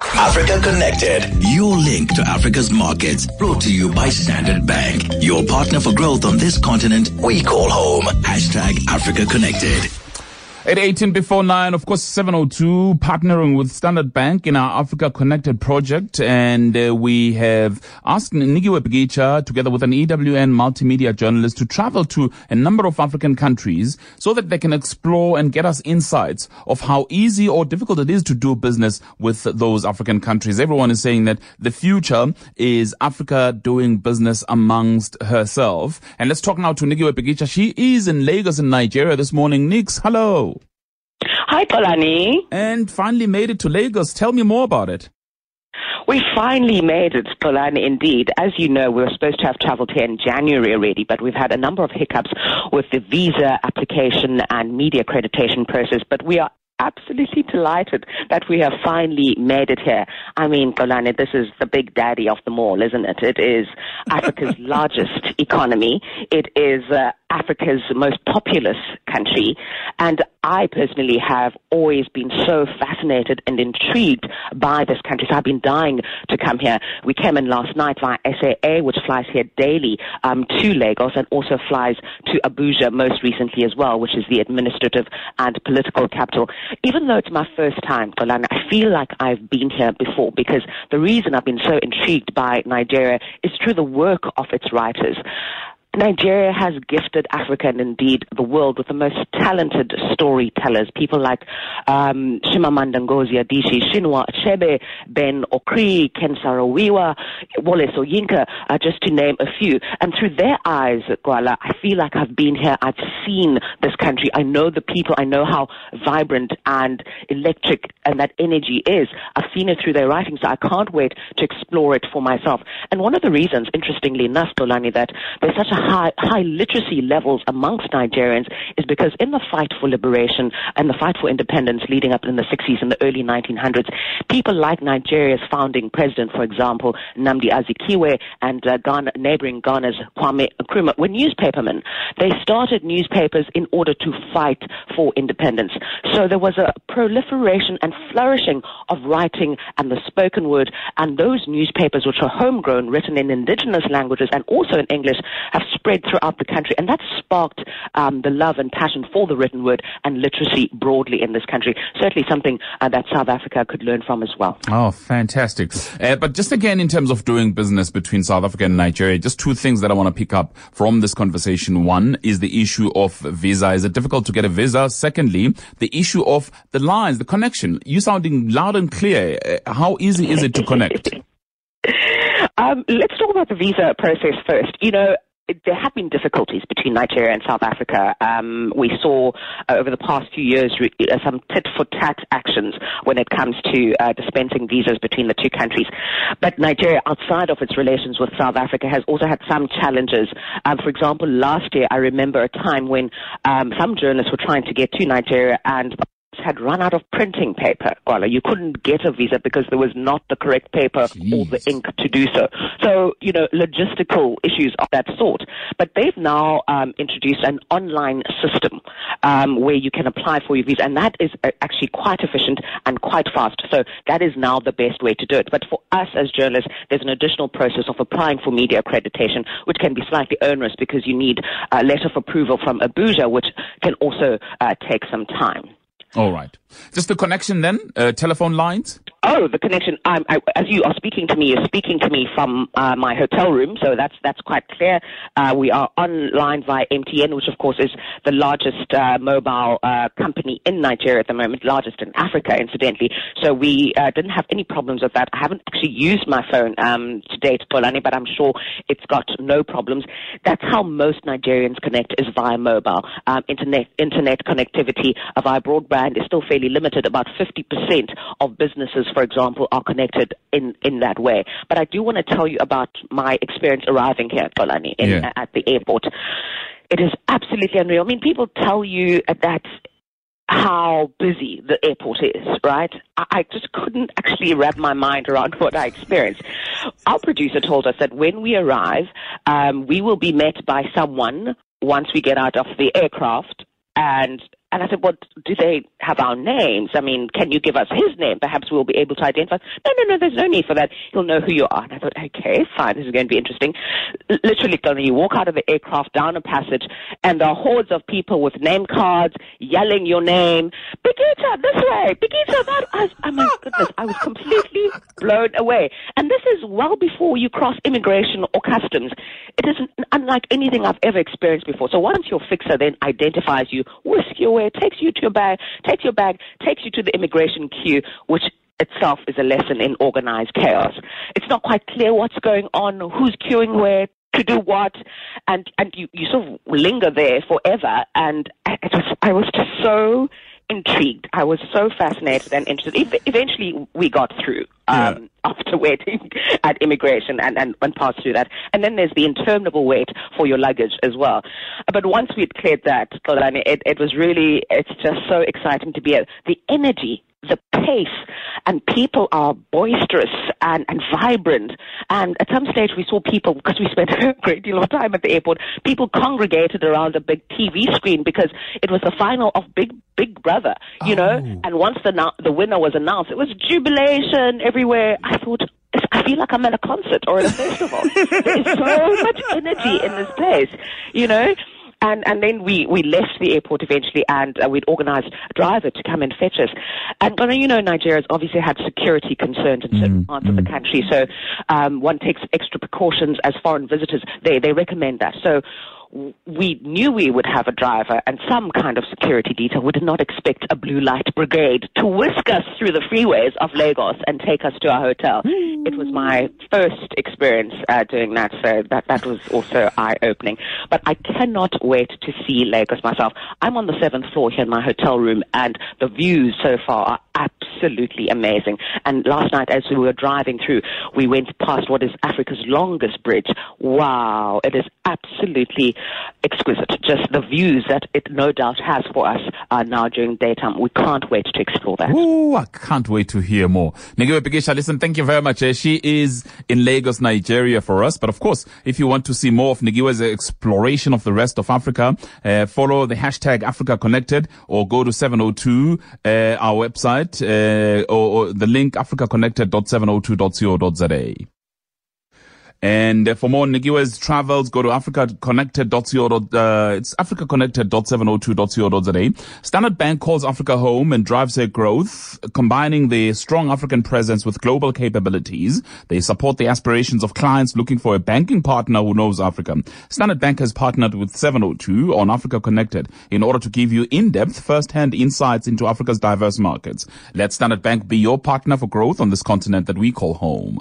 Africa Connected, your link to Africa's markets. Brought to you by Standard Bank, your partner for growth on this continent we call home. Hashtag Africa Connected. At 18 before 9, of course, 702, partnering with Standard Bank in our Africa Connected project. And uh, we have asked Nikiwe Bikitsha, together with an EWN multimedia journalist, to travel to a number of African countries so that they can explore and get us insights of how easy or difficult it is to do business with those African countries. Everyone is saying that the future is Africa doing business amongst herself. And let's talk now to Nikiwe Bikitsha. She is in Lagos in Nigeria this morning. Nix, hello. Hi, Polani. And finally made it to Lagos. Tell me more about it. We finally made it, Polani, indeed. As you know, we were supposed to have traveled here in January already, but we've had a number of hiccups with the visa application and media accreditation process. But we are absolutely delighted that we have finally made it here. I mean, Golani, this is the big daddy of them all, isn't it? It is Africa's largest economy. It is uh, Africa's most populous country. And I personally have always been so fascinated and intrigued by this country. So I've been dying to come here. We came in last night via SAA, which flies here daily um, to Lagos and also flies to Abuja most recently as well, which is the administrative and political capital. Even though it's my first time, Golana, I feel like I've been here before because the reason I've been so intrigued by Nigeria is through the work of its writers. Nigeria has gifted Africa and indeed the world with the most talented storytellers. People like um, Chimamanda Ngozi Adichie, Chinua Achebe, Ben Okri, Ken Saro-Wiwa, Wole Soyinka, uh, just to name a few. And through their eyes, Gwala, I feel like I've been here. I've seen this country. I know the people. I know how vibrant and electric and that energy is. I've seen it through their writing, so I can't wait to explore it for myself. And one of the reasons, interestingly enough, Dolani, that there's such a high, high literacy levels amongst Nigerians is because in the fight for liberation and the fight for independence leading up in the 60s and the early 1900s, people like Nigeria's founding president, for example, Nnamdi Azikiwe and uh, Ghana, neighboring Ghana's Kwame Nkrumah were newspapermen. They started newspapers in order to fight for independence. So there was a proliferation and flourishing of writing and the spoken word and those newspapers which are homegrown, written in indigenous languages and also in English have spread throughout the country, and that sparked um, the love and passion for the written word and literacy broadly in this country. Certainly something uh, that South Africa could learn from as well. Oh, fantastic. Uh, but just again, in terms of doing business between South Africa and Nigeria, just two things that I want to pick up from this conversation. One is the issue of visa. Is it difficult to get a visa? Secondly, the issue of the lines, the connection. You sounding loud and clear. Uh, how easy is it to connect? Um, let's talk about the visa process first. You know, there have been difficulties between Nigeria and South Africa. Um, we saw uh, over the past few years re- uh, some tit for tat actions when it comes to uh, dispensing visas between the two countries. But Nigeria, outside of its relations with South Africa, has also had some challenges. Um, for example, last year, I remember a time when um, some journalists were trying to get to Nigeria and had run out of printing paper, Gwala. You couldn't get a visa because there was not the correct paper Jeez. or the ink to do so. So, you know, logistical issues of that sort. But they've now um, introduced an online system um, where you can apply for your visa, and that is uh, actually quite efficient and quite fast. So that is now the best way to do it. But for us as journalists, there's an additional process of applying for media accreditation, which can be slightly onerous because you need a letter of approval from Abuja, which can also uh, take some time. All right. Just the connection then, uh, telephone lines? Oh, the connection. I, as you are speaking to me, you're speaking to me from uh, my hotel room, so that's that's quite clear. Uh, we are online via MTN, which of course is the largest uh, mobile uh, company in Nigeria at the moment, largest in Africa, incidentally. So we uh, didn't have any problems with that. I haven't actually used my phone um, to date, Polani, but I'm sure it's got no problems. That's how most Nigerians connect is via mobile. Um, internet internet connectivity via broadband is still fairly limited. About 50% of businesses for example, are connected in, in that way. But I do want to tell you about my experience arriving here at Polani in, yeah. at the airport. It is absolutely unreal. I mean, people tell you that how busy the airport is, right? I, I just couldn't actually wrap my mind around what I experienced. Our producer told us that when we arrive, um, we will be met by someone once we get out of the aircraft and and I said, well, do they have our names? I mean, can you give us his name? Perhaps we'll be able to identify. No, no, no, there's no need for that. He'll know who you are. And I thought, okay, fine, this is going to be interesting. Literally, you walk out of the aircraft down a passage, and there are hordes of people with name cards yelling your name. Bigita, this way. Bigita, that. I oh my goodness, I was completely blown away. And this is well before you cross immigration or customs. It is unlike anything I've ever experienced before. So once your fixer then identifies you, whisk your takes you to your bag, takes your bag, takes you to the immigration queue, which itself is a lesson in organized chaos. It's not quite clear what's going on, who's queuing where, to do what, and and you, you sort of linger there forever. And it was I was just so intrigued. I was so fascinated and interested. E- eventually, we got through um, yeah. after waiting at immigration and, and, and passed through that. And then there's the interminable wait for your luggage as well. But once we'd cleared that, it, it was really, it's just so exciting to be at the energy the pace and people are boisterous and, and vibrant. And at some stage we saw people, because we spent a great deal of time at the airport, people congregated around a big TV screen because it was the final of Big Big Brother, you oh. know. And once the the winner was announced, it was jubilation everywhere. I thought, I feel like I'm at a concert or at a festival. there is so much energy in this place, you know. And, and then we, we left the airport eventually and uh, we'd organized a driver to come and fetch us. And, but you know, Nigeria's obviously had security concerns in certain mm, parts mm. of the mm. country. So, um, one takes extra precautions as foreign visitors. They, they recommend that. So, we knew we would have a driver and some kind of security detail. We did not expect a blue light brigade to whisk us through the freeways of Lagos and take us to our hotel. It was my first experience uh, doing that, so that, that was also eye-opening. But I cannot wait to see Lagos myself. I'm on the seventh floor here in my hotel room, and the views so far are absolutely amazing. And last night, as we were driving through, we went past what is Africa's longest bridge. Wow, it is absolutely exquisite. Just the views that it no doubt has for us uh, now during daytime. We can't wait to explore that. Oh, I can't wait to hear more. Nikiwe Bikitsha, listen, thank you very much. Uh, she is in Lagos, Nigeria for us. But of course, if you want to see more of Nikiwe's exploration of the rest of Africa, uh, follow the hashtag Africa Connected or go to 702, uh, our website, uh, or, or the link africaconnected.702.co.za. And uh, for more Nikiwe's travels, go to africaconnected.co. Uh, it's africaconnected.702.co.za. Standard Bank calls Africa home and drives their growth, combining their strong African presence with global capabilities. They support the aspirations of clients looking for a banking partner who knows Africa. Standard Bank has partnered with 702 on Africa Connected in order to give you in-depth, first-hand insights into Africa's diverse markets. Let Standard Bank be your partner for growth on this continent that we call home.